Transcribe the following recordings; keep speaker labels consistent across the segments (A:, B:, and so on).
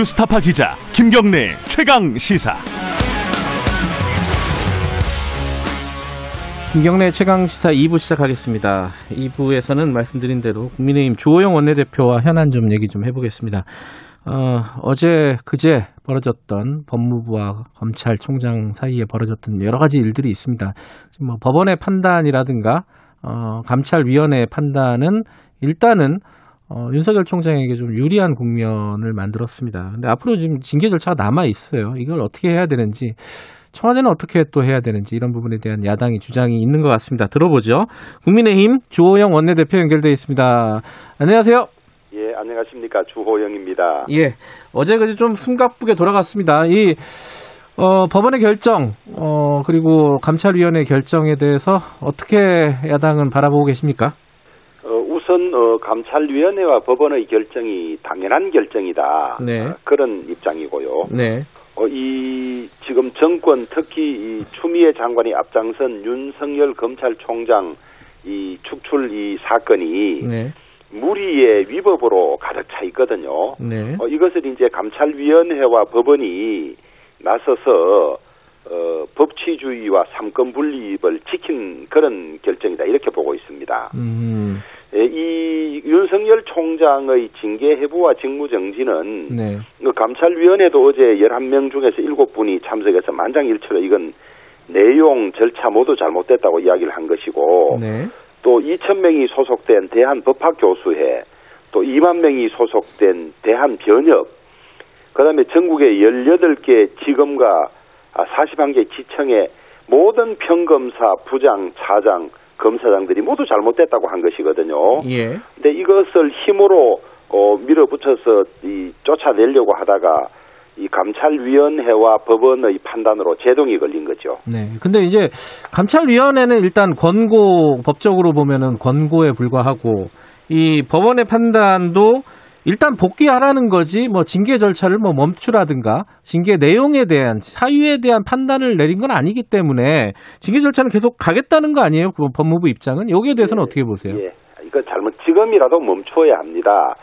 A: 뉴스타파 기자 김경래 최강 시사.
B: 김경래 최강 시사 2부 시작하겠습니다. 2부에서는 말씀드린 대로 국민의힘 주호영 원내대표와 현안 좀 얘기 좀 해보겠습니다. 어, 어제 그제 벌어졌던 법무부와 검찰총장 사이에 벌어졌던 여러 가지 일들이 있습니다. 뭐 법원의 판단이라든가 어, 감찰위원회의 판단은 일단은 어, 윤석열 총장에게 좀 유리한 국면을 만들었습니다. 근데 앞으로 지금 징계 절차가 남아 있어요. 이걸 어떻게 해야 되는지 청와대는 어떻게 또 해야 되는지 이런 부분에 대한 야당의 주장이 있는 것 같습니다. 들어보죠. 국민의힘 주호영 원내대표 연결돼 있습니다. 안녕하세요.
C: 예, 안녕하십니까. 주호영입니다.
B: 예. 어제 그제 좀 숨가쁘게 돌아갔습니다. 이, 어, 법원의 결정, 어, 그리고 감찰위원회 결정에 대해서 어떻게 야당은 바라보고 계십니까?
C: 어, 우선, 어, 감찰위원회와 법원의 결정이 당연한 결정이다.
B: 네.
C: 어, 그런 입장이고요.
B: 네.
C: 어, 이, 지금 정권, 특히 이 추미애 장관이 앞장선 윤석열 검찰총장 이 축출 이 사건이
B: 네.
C: 무리의 위법으로 가득 차 있거든요.
B: 네.
C: 어, 이것을 이제 감찰위원회와 법원이 나서서 어, 법치주의와 삼권 분립을 지킨 그런 결정이다 이렇게 보고 있습니다.
B: 음,
C: 예, 이 윤석열 총장의 징계 해부와 직무 정지는
B: 네.
C: 그 감찰위원회도 어제 11명 중에서 7분이 참석해서 만장일치로 이건 내용 절차 모두 잘못됐다고 이야기를 한 것이고
B: 네.
C: 또 2,000명이 소속된 대한법학교수회, 또 2만 명이 소속된 대한변협, 그 다음에 전국의 18개 지검과 41개 지청의 모든 평검사, 부장, 차장, 검사장들이 모두 잘못됐다고 한 것이거든요.
B: 예.
C: 근데 이것을 힘으로 어, 밀어붙여서 이 쫓아내려고 하다가 이 감찰위원회와 법원의 판단으로 제동이 걸린 거죠.
B: 네. 근데 이제 감찰위원회는 일단 권고 법적으로 보면은 권고에 불과하고 이 법원의 판단도 일단 복귀하라는 거지 뭐 징계 절차를 뭐 멈추라든가 징계 내용에 대한 사유에 대한 판단을 내린 건 아니기 때문에 징계 절차는 계속 가겠다는 거 아니에요? 그 법무부 입장은 여기에 대해서는
C: 예,
B: 어떻게 보세요?
C: 예. 이거 잘못 지금이라도 멈춰야 합니다.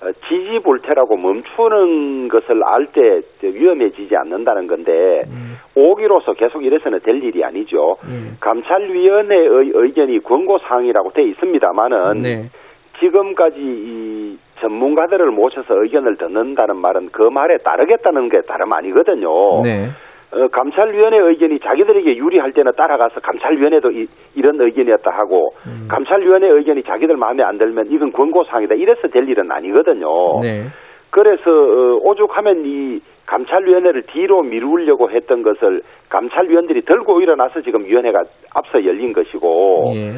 C: 어, 지지불태라고 멈추는 것을 알 때 위험해지지 않는다는 건데
B: 음.
C: 오기로서 계속 이래서는 될 일이 아니죠.
B: 예.
C: 감찰위원회의 의견이 권고 사항이라고 돼 있습니다만은
B: 네.
C: 지금까지 이 전문가들을 모셔서 의견을 듣는다는 말은 그 말에 따르겠다는 게 다름 아니거든요.
B: 네.
C: 어, 감찰위원회 의견이 자기들에게 유리할 때는 따라가서 감찰위원회도 이, 런 의견이었다 하고
B: 음.
C: 감찰위원회 의견이 자기들 마음에 안 들면 이건 권고사항이다 이래서 될 일은 아니거든요.
B: 네.
C: 그래서 어, 오죽하면 이 감찰위원회를 뒤로 미루려고 했던 것을 감찰위원들이 들고 일어나서 지금 위원회가 앞서 열린 것이고
B: 예.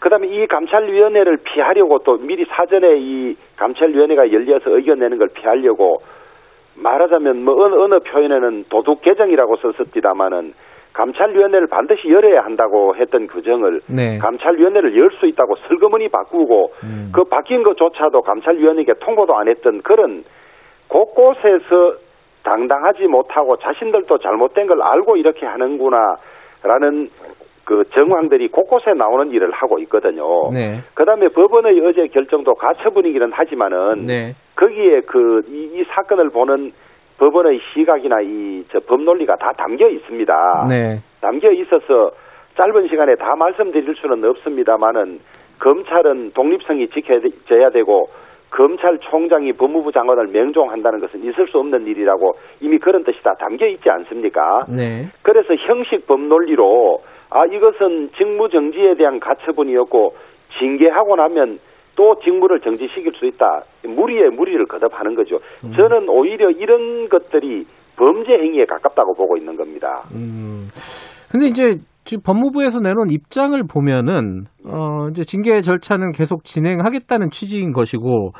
C: 그다음에 이 감찰위원회를 피하려고 또 미리 사전에 이 감찰위원회가 열려서 의견 내는 걸 피하려고 말하자면 뭐 어느, 어느 표현에는 도둑 개정이라고 썼습니다마는 감찰위원회를 반드시 열어야 한다고 했던 규정을
B: 네.
C: 감찰위원회를 열 수 있다고 슬그머니 바꾸고
B: 음.
C: 그 바뀐 것조차도 감찰위원회에게 통보도 안 했던 그런 곳곳에서 당당하지 못하고 자신들도 잘못된 걸 알고 이렇게 하는구나라는 그 정황들이 곳곳에 나오는 일을 하고 있거든요.
B: 네.
C: 그다음에 법원의 어제 결정도 가처분이기는 하지만은
B: 네.
C: 거기에 그이 사건을 보는 법원의 시각이나 이 저 법논리가 다 담겨 있습니다.
B: 네.
C: 담겨 있어서 짧은 시간에 다 말씀드릴 수는 없습니다만은 검찰은 독립성이 지켜져야 되고 검찰총장이 법무부 장관을 명종한다는 것은 있을 수 없는 일이라고 이미 그런 뜻이 다 담겨 있지 않습니까?
B: 네.
C: 그래서 형식 법논리로 아 이것은 직무 정지에 대한 가처분이었고 징계하고 나면 또 직무를 정지시킬 수 있다. 무리에 무리를 거듭하는 거죠. 저는 오히려 이런 것들이 범죄 행위에 가깝다고 보고 있는 겁니다.
B: 음. 근데 이제 지금 법무부에서 내놓은 입장을 보면은 어 이제 징계 절차는 계속 진행하겠다는 취지인 것이고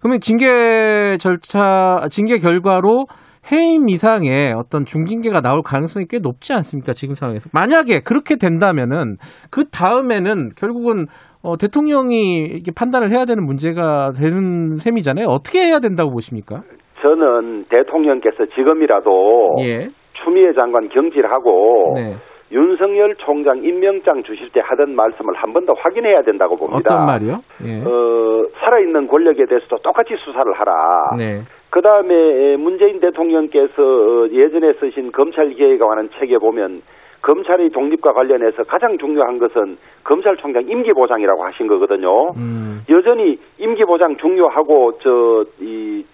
B: 그러면 징계 절차 징계 결과로 해임 이상의 어떤 중징계가 나올 가능성이 꽤 높지 않습니까? 지금 상황에서. 만약에 그렇게 된다면은 그 다음에는 결국은 어, 대통령이 이게 판단을 해야 되는 문제가 되는 셈이잖아요. 어떻게 해야 된다고 보십니까?
C: 저는 대통령께서 지금이라도
B: 예.
C: 추미애 장관 경질하고
B: 네.
C: 윤석열 총장 임명장 주실 때 하던 말씀을 한 번 더 확인해야 된다고 봅니다.
B: 어떤 말이요? 예.
C: 어, 살아있는 권력에 대해서도 똑같이 수사를 하라.
B: 네.
C: 그 다음에 문재인 대통령께서 어, 예전에 쓰신 검찰 개혁에 관한 책에 보면 검찰의 독립과 관련해서 가장 중요한 것은 검찰총장 임기 보장이라고 하신 거거든요.
B: 음.
C: 여전히 임기 보장 중요하고 저이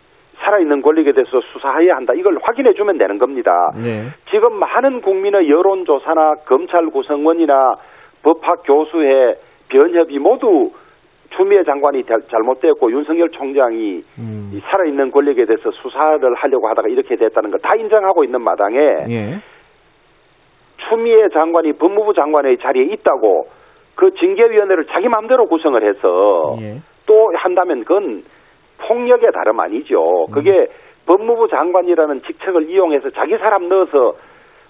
C: 살아있는 권력에 대해서 수사해야 한다. 이걸 확인해 주면 되는 겁니다.
B: 네.
C: 지금 많은 국민의 여론조사나 검찰 구성원이나 법학 교수회 변협이 모두 추미애 장관이 잘- 잘못됐고 윤석열 총장이
B: 음.
C: 이 살아있는 권력에 대해서 수사를 하려고 하다가 이렇게 됐다는 걸 다 인정하고 있는 마당에
B: 예.
C: 추미애 장관이 법무부 장관의 자리에 있다고 그 징계위원회를 자기 마음대로 구성을 해서
B: 예.
C: 또 한다면 그건 폭력의 다름 아니죠. 그게 법무부 장관이라는 직책을 이용해서 자기 사람 넣어서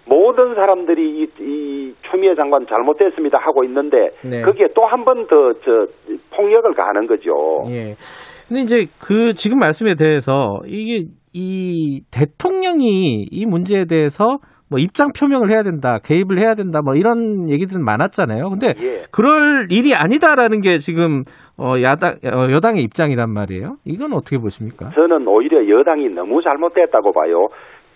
C: 모든 사람들이 이, 이 추미애 장관 잘못됐습니다 하고 있는데
B: 네.
C: 그게 또 한 번 더 저 폭력을 가하는 거죠.
B: 예. 근데 이제 그 지금 말씀에 대해서 이게 이 대통령이 이 문제에 대해서 뭐 입장 표명을 해야 된다, 개입을 해야 된다, 뭐 이런 얘기들은 많았잖아요. 근데
C: 예.
B: 그럴 일이 아니다라는 게 지금 어 야당 어, 여당의 입장이란 말이에요. 이건 어떻게 보십니까?
C: 저는 오히려 여당이 너무 잘못됐다고 봐요.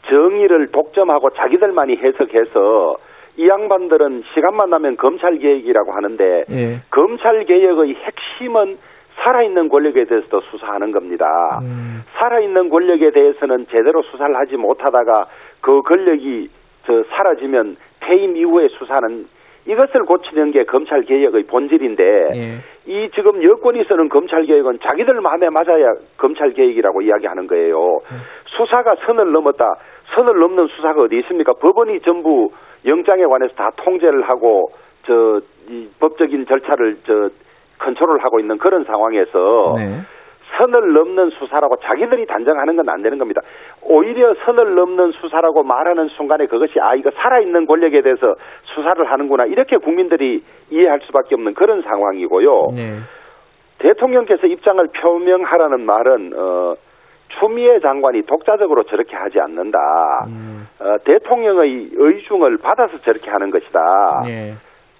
C: 정의를 독점하고 자기들만이 해석해서 이 양반들은 시간만 나면 검찰 개혁이라고 하는데
B: 예.
C: 검찰 개혁의 핵심은 살아있는 권력에 대해서도 수사하는 겁니다.
B: 음,
C: 살아있는 권력에 대해서는 제대로 수사를 하지 못하다가 그 권력이 저 사라지면 퇴임 이후에 수사는 이것을 고치는 게 검찰 개혁의 본질인데
B: 예.
C: 이 지금 여권이 쓰는 검찰 개혁은 자기들 마음에 맞아야 검찰 개혁이라고 이야기하는 거예요. 수사가 선을 넘었다. 선을 넘는 수사가 어디 있습니까? 법원이 전부 영장에 관해서 다 통제를 하고 저 이 법적인 절차를 저 컨트롤을 하고 있는 그런 상황에서
B: 네.
C: 선을 넘는 수사라고 자기들이 단정하는 건 안 되는 겁니다. 오히려 선을 넘는 수사라고 말하는 순간에 그것이 아 이거 살아있는 권력에 대해서 수사를 하는구나 이렇게 국민들이 이해할 수밖에 없는 그런 상황이고요.
B: 네.
C: 대통령께서 입장을 표명하라는 말은 어, 추미애 장관이 독자적으로 저렇게 하지 않는다.
B: 음,
C: 어, 대통령의 의중을 받아서 저렇게 하는 것이다.
B: 예.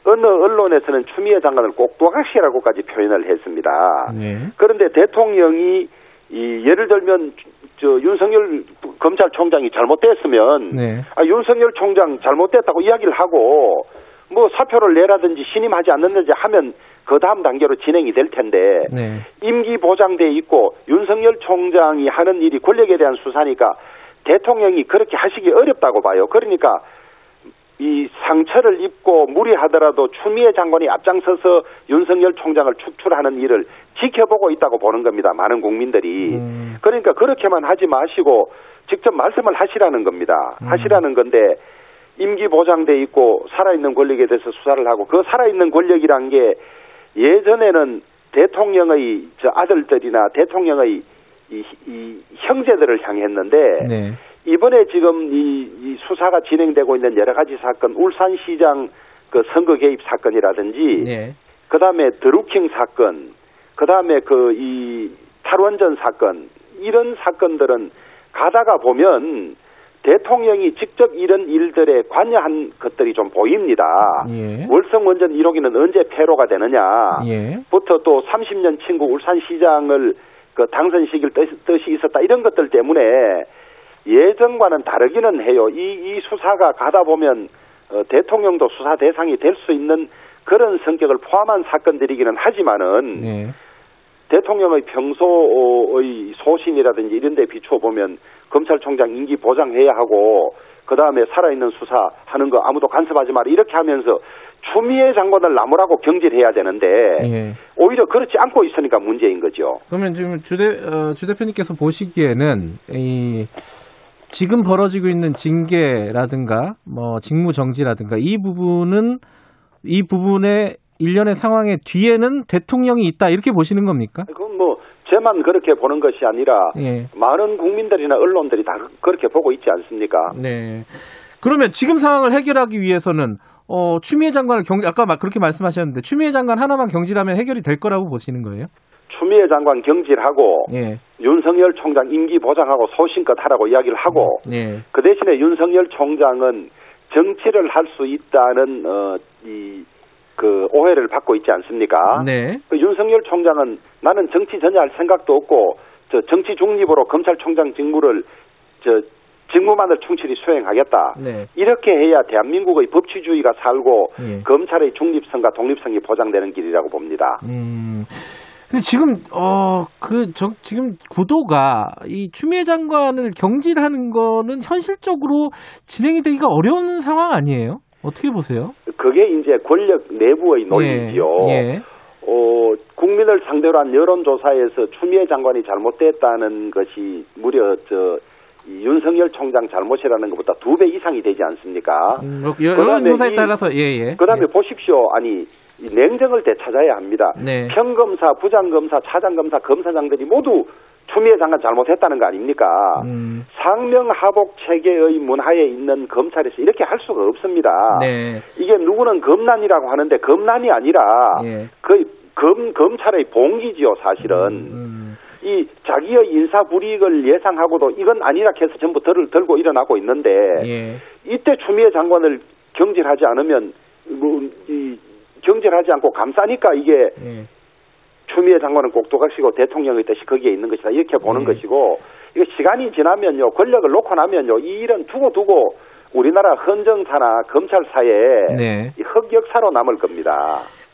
C: 어느 언론에서는 추미애 장관을 꼭두각시라고까지 표현을 했습니다.
B: 네.
C: 그런데 대통령이 이 예를 들면 저 윤석열 검찰총장이 잘못됐으면
B: 네.
C: 아, 윤석열 총장 잘못됐다고 이야기를 하고 뭐 사표를 내라든지 신임하지 않는지 하면 그 다음 단계로 진행이 될 텐데
B: 네.
C: 임기 보장돼 있고 윤석열 총장이 하는 일이 권력에 대한 수사니까 대통령이 그렇게 하시기 어렵다고 봐요. 그러니까 이 상처를 입고 무리하더라도 추미애 장관이 앞장서서 윤석열 총장을 축출하는 일을 지켜보고 있다고 보는 겁니다. 많은 국민들이.
B: 음.
C: 그러니까 그렇게만 하지 마시고 직접 말씀을 하시라는 겁니다.
B: 음.
C: 하시라는 건데 임기 보장돼 있고 살아있는 권력에 대해서 수사를 하고 그 살아있는 권력이란 게 예전에는 대통령의 저 아들들이나 대통령의 이, 이 형제들을 향했는데
B: 네.
C: 이번에 지금 이, 이 수사가 진행되고 있는 여러 가지 사건, 울산시장 그 선거 개입 사건이라든지,
B: 네.
C: 그 다음에 드루킹 사건, 그 다음에 그 이 탈원전 사건, 이런 사건들은 가다가 보면 대통령이 직접 이런 일들에 관여한 것들이 좀 보입니다.
B: 예.
C: 월성원전 1호기는 언제 폐로가 되느냐.
B: 예.
C: 부터 또 30년 친구 울산시장을 그 당선 시킬 뜻, 뜻이 있었다 이런 것들 때문에 예전과는 다르기는 해요. 이, 이 수사가 가다 보면 어, 대통령도 수사 대상이 될 수 있는 그런 성격을 포함한 사건들이기는 하지만은
B: 네.
C: 대통령의 평소의 소신이라든지 이런 데 비추어 보면 검찰총장 임기 보장해야 하고 그 다음에 살아있는 수사하는 거 아무도 간섭하지 마라 이렇게 하면서 추미애 장관을 나무라고 경질해야 되는데
B: 예.
C: 오히려 그렇지 않고 있으니까 문제인 거죠.
B: 그러면 지금 주대 어, 주 대표님께서 보시기에는 이 지금 벌어지고 있는 징계라든가 뭐 직무 정지라든가 이 부분은 이 부분의 일련의 상황의 뒤에는 대통령이 있다 이렇게 보시는 겁니까?
C: 그건 뭐 제만 그렇게 보는 것이 아니라
B: 예.
C: 많은 국민들이나 언론들이 다 그렇게 보고 있지 않습니까?
B: 네. 그러면 지금 상황을 해결하기 위해서는 어, 추미애 장관을 경 아까 막 그렇게 말씀하셨는데 추미애 장관 하나만 경질하면 해결이 될 거라고 보시는 거예요?
C: 추미애 장관 경질하고
B: 예.
C: 윤석열 총장 임기 보장하고 소신껏 하라고 이야기를 하고
B: 예.
C: 그 대신에 윤석열 총장은 정치를 할 수 있다는 어, 이 그 오해를 받고 있지 않습니까?
B: 네.
C: 그 윤석열 총장은 나는 정치 전혀 할 생각도 없고 저 정치 중립으로 검찰총장 직무를 저 직무만을 충실히 수행하겠다.
B: 네.
C: 이렇게 해야 대한민국의 법치주의가 살고
B: 예.
C: 검찰의 중립성과 독립성이 보장되는 길이라고 봅니다.
B: 음. 근데 지금 어그 저 지금 구도가 이 추미애 장관을 경질하는 거는 현실적으로 진행이 되기가 어려운 상황 아니에요? 어떻게 보세요?
C: 그게 이제 권력 내부의 논리지요.
B: 예. 예.
C: 어, 국민을 상대로 한 여론조사에서 추미애 장관이 잘못됐다는 것이 무려 저, 이 윤석열 총장 잘못이라는 것보다 두 배 이상이 되지 않습니까?
B: 음, 뭐 여-
C: 그다음에
B: 여론 조사에
C: 이-
B: 따라서 예예.
C: 그 다음에 보십시오. 아니, 이 냉정을 되찾아야 합니다.
B: 네.
C: 평검사, 부장검사, 차장검사, 검사장들이 모두 추미애 장관 잘못했다는 거 아닙니까?
B: 음,
C: 상명하복 체계의 문화에 있는 검찰에서 이렇게 할 수가 없습니다.
B: 네.
C: 이게 누구는 검난이라고 하는데 검난이 아니라
B: 예.
C: 거의 검, 검찰의 봉기지요, 사실은.
B: 음,
C: 이 자기의 인사 불이익을 예상하고도 이건 아니라 해서 전부 덜을 들고 일어나고 있는데
B: 예.
C: 이때 추미애 장관을 경질하지 않으면 뭐, 이 경질하지 않고 감싸니까 이게
B: 예.
C: 추미애 장관은 꼭두각시고 대통령의 뜻이 거기에 있는 것이다 이렇게 보는
B: 네.
C: 것이고 이거 시간이 지나면요 권력을 놓고 나면요 이 일은 두고 두고 우리나라 헌정사나 검찰사에
B: 네.
C: 이 흑역사로 남을 겁니다.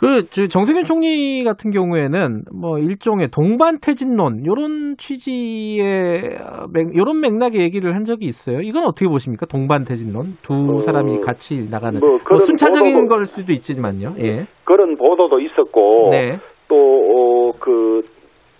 B: 그, 저 정세균 총리 같은 경우에는 뭐 일종의 동반태진론, 요런 취지의, 어, 맥, 요런 맥락의 얘기를 한 적이 있어요. 이건 어떻게 보십니까? 동반태진론? 두
C: 어,
B: 사람이 같이 나가는.
C: 뭐
B: 뭐, 순차적인
C: 보도도-
B: 걸 수도 있지만요. 예.
C: 그런 보도도 있었고
B: 네.
C: 또그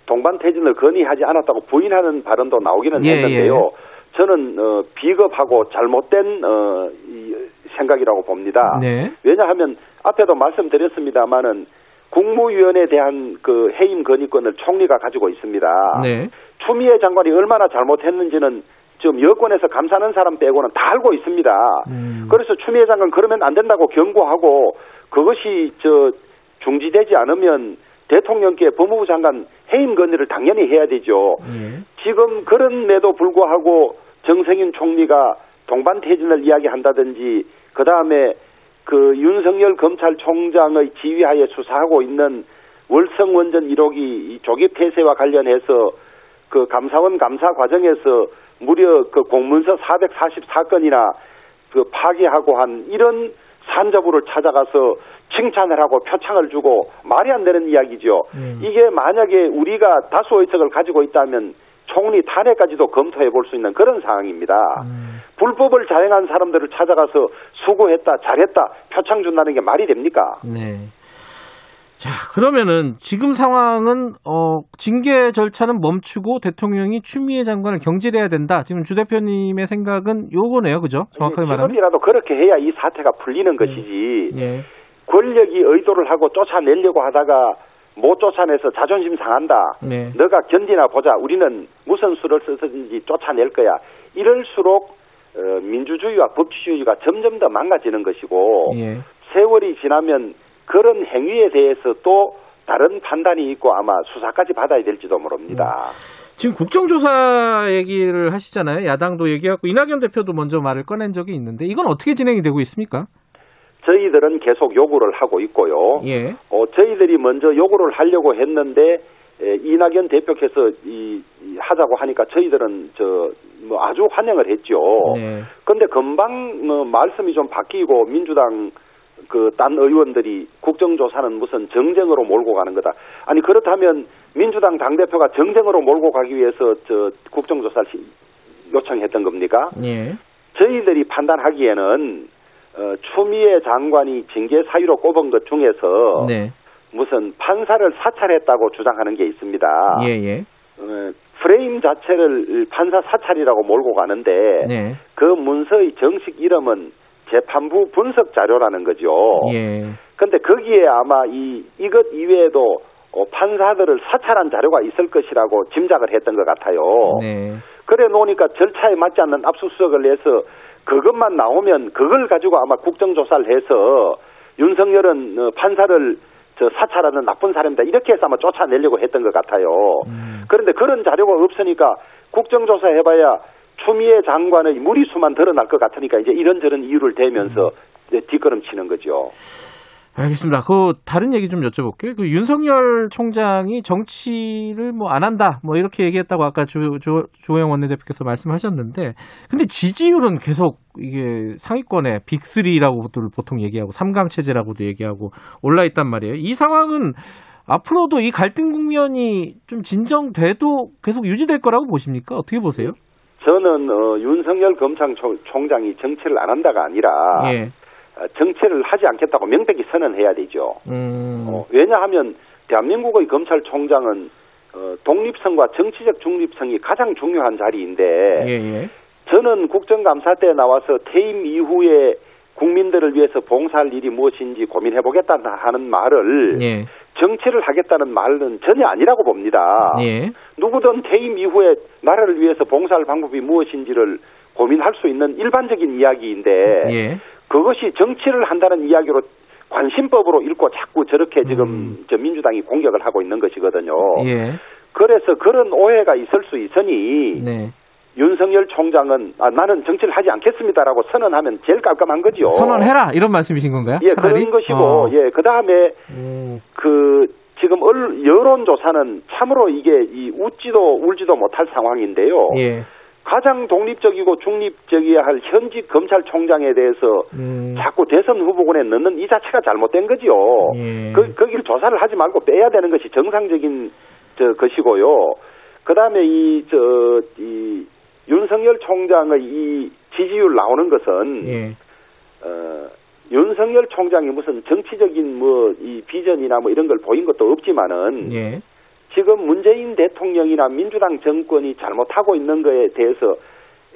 C: 동반태진을 건의하지 않았다고 부인하는 발언도 나오기는
B: 예,
C: 했는데요. 저는 어, 비겁하고 잘못된 어, 이 생각이라고 봅니다.
B: 네.
C: 왜냐하면 앞에도 말씀드렸습니다마는 국무위원에 대한 그 해임 건의권을 총리가 가지고 있습니다.
B: 네.
C: 추미애 장관이 얼마나 잘못했는지는 지금 여권에서 감사하는 사람 빼고는 다 알고 있습니다.
B: 음.
C: 그래서 추미애 장관 그러면 안 된다고 경고하고 그것이 저 중지되지 않으면 대통령께 법무부 장관 해임 건의를 당연히 해야 되죠.
B: 예.
C: 지금 그런데도 불구하고 정세균 총리가 동반태진을 이야기한다든지 그 다음에 그 윤석열 검찰총장의 지휘하에 수사하고 있는 월성 원전 1호기 이 조기 폐쇄와 관련해서 그 감사원 감사 과정에서 무려 그 공문서 444건이나 그 파기하고 한 이런 산자부를 찾아가서 칭찬을 하고 표창을 주고 말이 안 되는 이야기죠.
B: 음.
C: 이게 만약에 우리가 다수 의석을 가지고 있다면 총리 탄핵까지도 검토해 볼 수 있는 그런 상황입니다.
B: 음.
C: 불법을 자행한 사람들을 찾아가서 수고했다, 잘했다, 표창 준다는 게 말이 됩니까?
B: 네. 자, 그러면은 지금 상황은 어 징계 절차는 멈추고 대통령이 추미애 장관을 경질해야 된다. 지금 주 대표님의 생각은 요거네요. 그죠? 정확하게 말하면.
C: 지금이라도 그렇게 해야 이 사태가 풀리는 것이지
B: 예.
C: 권력이 의도를 하고 쫓아내려고 하다가 못 쫓아내서 자존심 상한다.
B: 네.
C: 너가 견디나 보자. 우리는 무슨 수를 써서든지 쫓아낼 거야. 이럴수록 어, 민주주의와 법치주의가 점점 더 망가지는 것이고
B: 예.
C: 세월이 지나면 그런 행위에 대해서 또 다른 판단이 있고 아마 수사까지 받아야 될지도 모릅니다.
B: 지금 국정조사 얘기를 하시잖아요. 야당도 얘기하고 이낙연 대표도 먼저 말을 꺼낸 적이 있는데 이건 어떻게 진행이 되고 있습니까?
C: 저희들은 계속 요구를 하고 있고요.
B: 예.
C: 어, 저희들이 먼저 요구를 하려고 했는데 에, 이낙연 대표께서 이, 이 하자고 하니까 저희들은 저 뭐 아주 환영을 했죠.
B: 네.
C: 근데 금방 뭐 말씀이 좀 바뀌고 민주당 그 딴 의원들이 국정조사는 무슨 정쟁으로 몰고 가는 거다. 아니 그렇다면 민주당 당 대표가 정쟁으로 몰고 가기 위해서 저 국정조사를 시- 요청했던 겁니까?
B: 예.
C: 저희들이 판단하기에는 어, 추미애 장관이 징계 사유로 꼽은 것 중에서
B: 네.
C: 무슨 판사를 사찰했다고 주장하는 게 있습니다.
B: 예, 예.
C: 어, 프레임 자체를 판사 사찰이라고 몰고 가는데
B: 네.
C: 그 문서의 정식 이름은 재판부 분석 자료라는 거죠.
B: 예.
C: 근데 거기에 아마 이 이것 이외에도 어, 판사들을 사찰한 자료가 있을 것이라고 짐작을 했던 것 같아요.
B: 네.
C: 그래 놓으니까 절차에 맞지 않는 압수수색을 해서 그것만 나오면 그걸 가지고 아마 국정조사를 해서 윤석열은 어, 판사를 저 사찰하는 나쁜 사람이다 이렇게 해서 아마 쫓아내려고 했던 것 같아요.
B: 음.
C: 그런데 그런 자료가 없으니까 국정조사 해봐야 추미애 장관의 무리수만 드러날 것 같으니까 이제 이런저런 이유를 대면서 이제 뒷걸음 치는 거죠.
B: 알겠습니다. 그 다른 얘기 좀 여쭤볼게요. 그 윤석열 총장이 정치를 뭐 안 한다, 뭐 이렇게 얘기했다고 아까 조, 조, 조영 원내대표께서 말씀하셨는데, 근데 지지율은 계속 이게 상위권에 빅3라고도 보통 얘기하고 3강 체제라고도 얘기하고 올라 있단 말이에요. 이 상황은 앞으로도 이 갈등 국면이 좀 진정돼도 계속 유지될 거라고 보십니까? 어떻게 보세요?
C: 저는 어, 윤석열 검찰총장이 정치를 안 한다가 아니라
B: 예.
C: 어, 정치를 하지 않겠다고 명백히 선언해야 되죠.
B: 음.
C: 어, 왜냐하면 대한민국의 검찰총장은 어, 독립성과 정치적 중립성이 가장 중요한 자리인데
B: 예, 예.
C: 저는 국정감사 때 나와서 퇴임 이후에 국민들을 위해서 봉사할 일이 무엇인지 고민해보겠다 하는 말을
B: 예.
C: 정치를 하겠다는 말은 전혀 아니라고 봅니다.
B: 예.
C: 누구든 퇴임 이후에 나라를 위해서 봉사할 방법이 무엇인지를 고민할 수 있는 일반적인 이야기인데
B: 예.
C: 그것이 정치를 한다는 이야기로 관심법으로 읽고 자꾸 저렇게 지금
B: 음.
C: 저 민주당이 공격을 하고 있는 것이거든요.
B: 예.
C: 그래서 그런 오해가 있을 수 있으니
B: 네.
C: 윤석열 총장은 아, 나는 정치를 하지 않겠습니다라고 선언하면 제일 깔끔한 거지요.
B: 선언해라 이런 말씀이신 건가요?
C: 예,
B: 차라리?
C: 그런 것이고
B: 어.
C: 예, 그다음에
B: 음.
C: 그 지금 언- 여론 조사는 참으로 이게 이 웃지도 울지도 못할 상황인데요.
B: 예.
C: 가장 독립적이고 중립적이어야 할 현직 검찰총장에 대해서
B: 음.
C: 자꾸 대선 후보군에 넣는 이 자체가 잘못된 거지요.
B: 예.
C: 그, 거기를 조사를 하지 말고 빼야 되는 것이 정상적인 저 것이고요. 그 다음에 이, 저, 이, 윤석열 총장의 이 지지율 나오는 것은,
B: 예.
C: 어, 윤석열 총장이 무슨 정치적인 뭐, 이 비전이나 뭐 이런 걸 보인 것도 없지만은,
B: 예.
C: 지금 문재인 대통령이나 민주당 정권이 잘못하고 있는 거에 대해서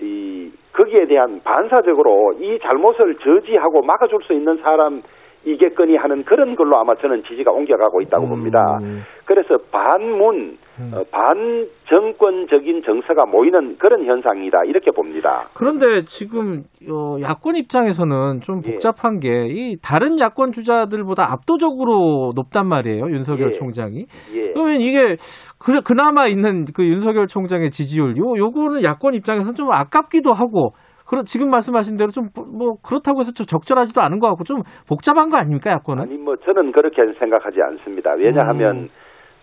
C: 이 거기에 대한 반사적으로 이 잘못을 저지하고 막아줄 수 있는 사람 이겠거니 하는 그런 걸로 아마 저는 지지가 옮겨가고 있다고
B: 음.
C: 봅니다. 그래서 반문,
B: 음.
C: 어, 반정권적인 정서가 모이는 그런 현상이다 이렇게 봅니다.
B: 그런데 지금 어, 야권 입장에서는 좀
C: 예.
B: 복잡한 게이 다른 야권 주자들보다 압도적으로 높단 말이에요 윤석열
C: 예.
B: 총장이.
C: 예.
B: 그러면 이게 그, 그나마 있는 그 윤석열 총장의 지지율, 요 요거는 야권 입장에서는 좀 아깝기도 하고. 그런 지금 말씀하신 대로 좀 뭐 그렇다고 해서 좀 적절하지도 않은 것 같고 좀 복잡한 거 아닙니까 야권은?
C: 아니 뭐 저는 그렇게 생각하지 않습니다. 왜냐하면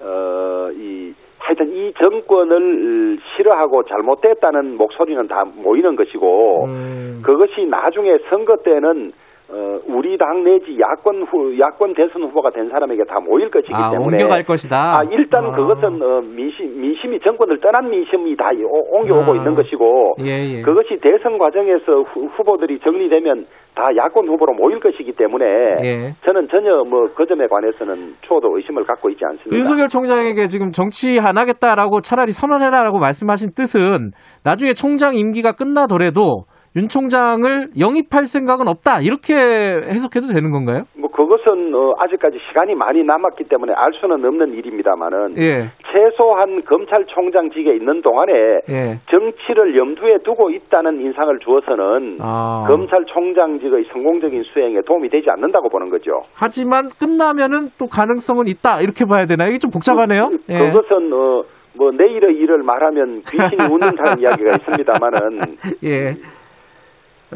B: 음.
C: 어이 하여튼 이 정권을 싫어하고 잘못됐다는 목소리는 다 모이는 것이고
B: 음.
C: 그것이 나중에 선거 때는 어 우리 당 내지 야권 후 야권 대선 후보가 된 사람에게 다 모일 것이기
B: 아,
C: 때문에
B: 옮겨갈 것이다.
C: 아, 일단
B: 아.
C: 그것은 어, 민심 민심이 정권을 떠난 민심이 다 오- 옮겨오고
B: 아.
C: 있는 것이고
B: 예, 예.
C: 그것이 대선 과정에서 후, 후보들이 정리되면 다 야권 후보로 모일 것이기 때문에
B: 예.
C: 저는 전혀 뭐 그 점에 관해서는 초도 의심을 갖고 있지 않습니다.
B: 윤석열 총장에게 지금 정치 안 하겠다라고 차라리 선언해라라고 말씀하신 뜻은 나중에 총장 임기가 끝나더라도 윤 총장을 영입할 생각은 없다 이렇게 해석해도 되는 건가요?
C: 뭐 그것은 어, 아직까지 시간이 많이 남았기 때문에 알 수는 없는 일입니다만은
B: 예,
C: 최소한 검찰총장직에 있는 동안에
B: 예.
C: 정치를 염두에 두고 있다는 인상을 주어서는
B: 아.
C: 검찰총장직의 성공적인 수행에 도움이 되지 않는다고 보는 거죠.
B: 하지만 끝나면은 또 가능성은 있다 이렇게 봐야 되나? 이게 좀 복잡하네요.
C: 그,
B: 예.
C: 그것은 어, 뭐 내일의 일을 말하면 귀신이 웃는다는 이야기가 있습니다만은
B: 예.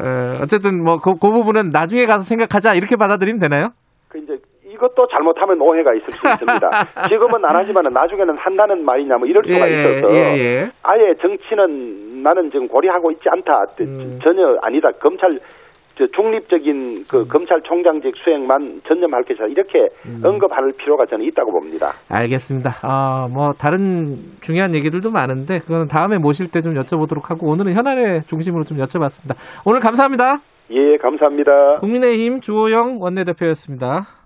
B: 어, 어쨌든 뭐그 부분은 나중에 가서 생각하자 이렇게 받아들이면 되나요?
C: 그 이제 이것도 잘못하면 오해가 있을 수 있습니다. 지금은 안 하지만은 나중에는 한다는 말이냐 뭐 이럴 수가
B: 예,
C: 있어서
B: 예, 예.
C: 아예 정치는 나는 지금 고려하고 있지 않다.
B: 음.
C: 전혀 아니다. 검찰 저 중립적인 그 검찰총장직 수행만 전념할 것이다. 이렇게
B: 음.
C: 언급할 필요가 저는 있다고 봅니다.
B: 알겠습니다. 아, 뭐 다른 중요한 얘기들도 많은데 그거는 다음에 모실 때 좀 여쭤보도록 하고 오늘은 현안의 중심으로 좀 여쭤봤습니다. 오늘 감사합니다.
C: 예, 감사합니다.
B: 국민의힘 주호영 원내대표였습니다.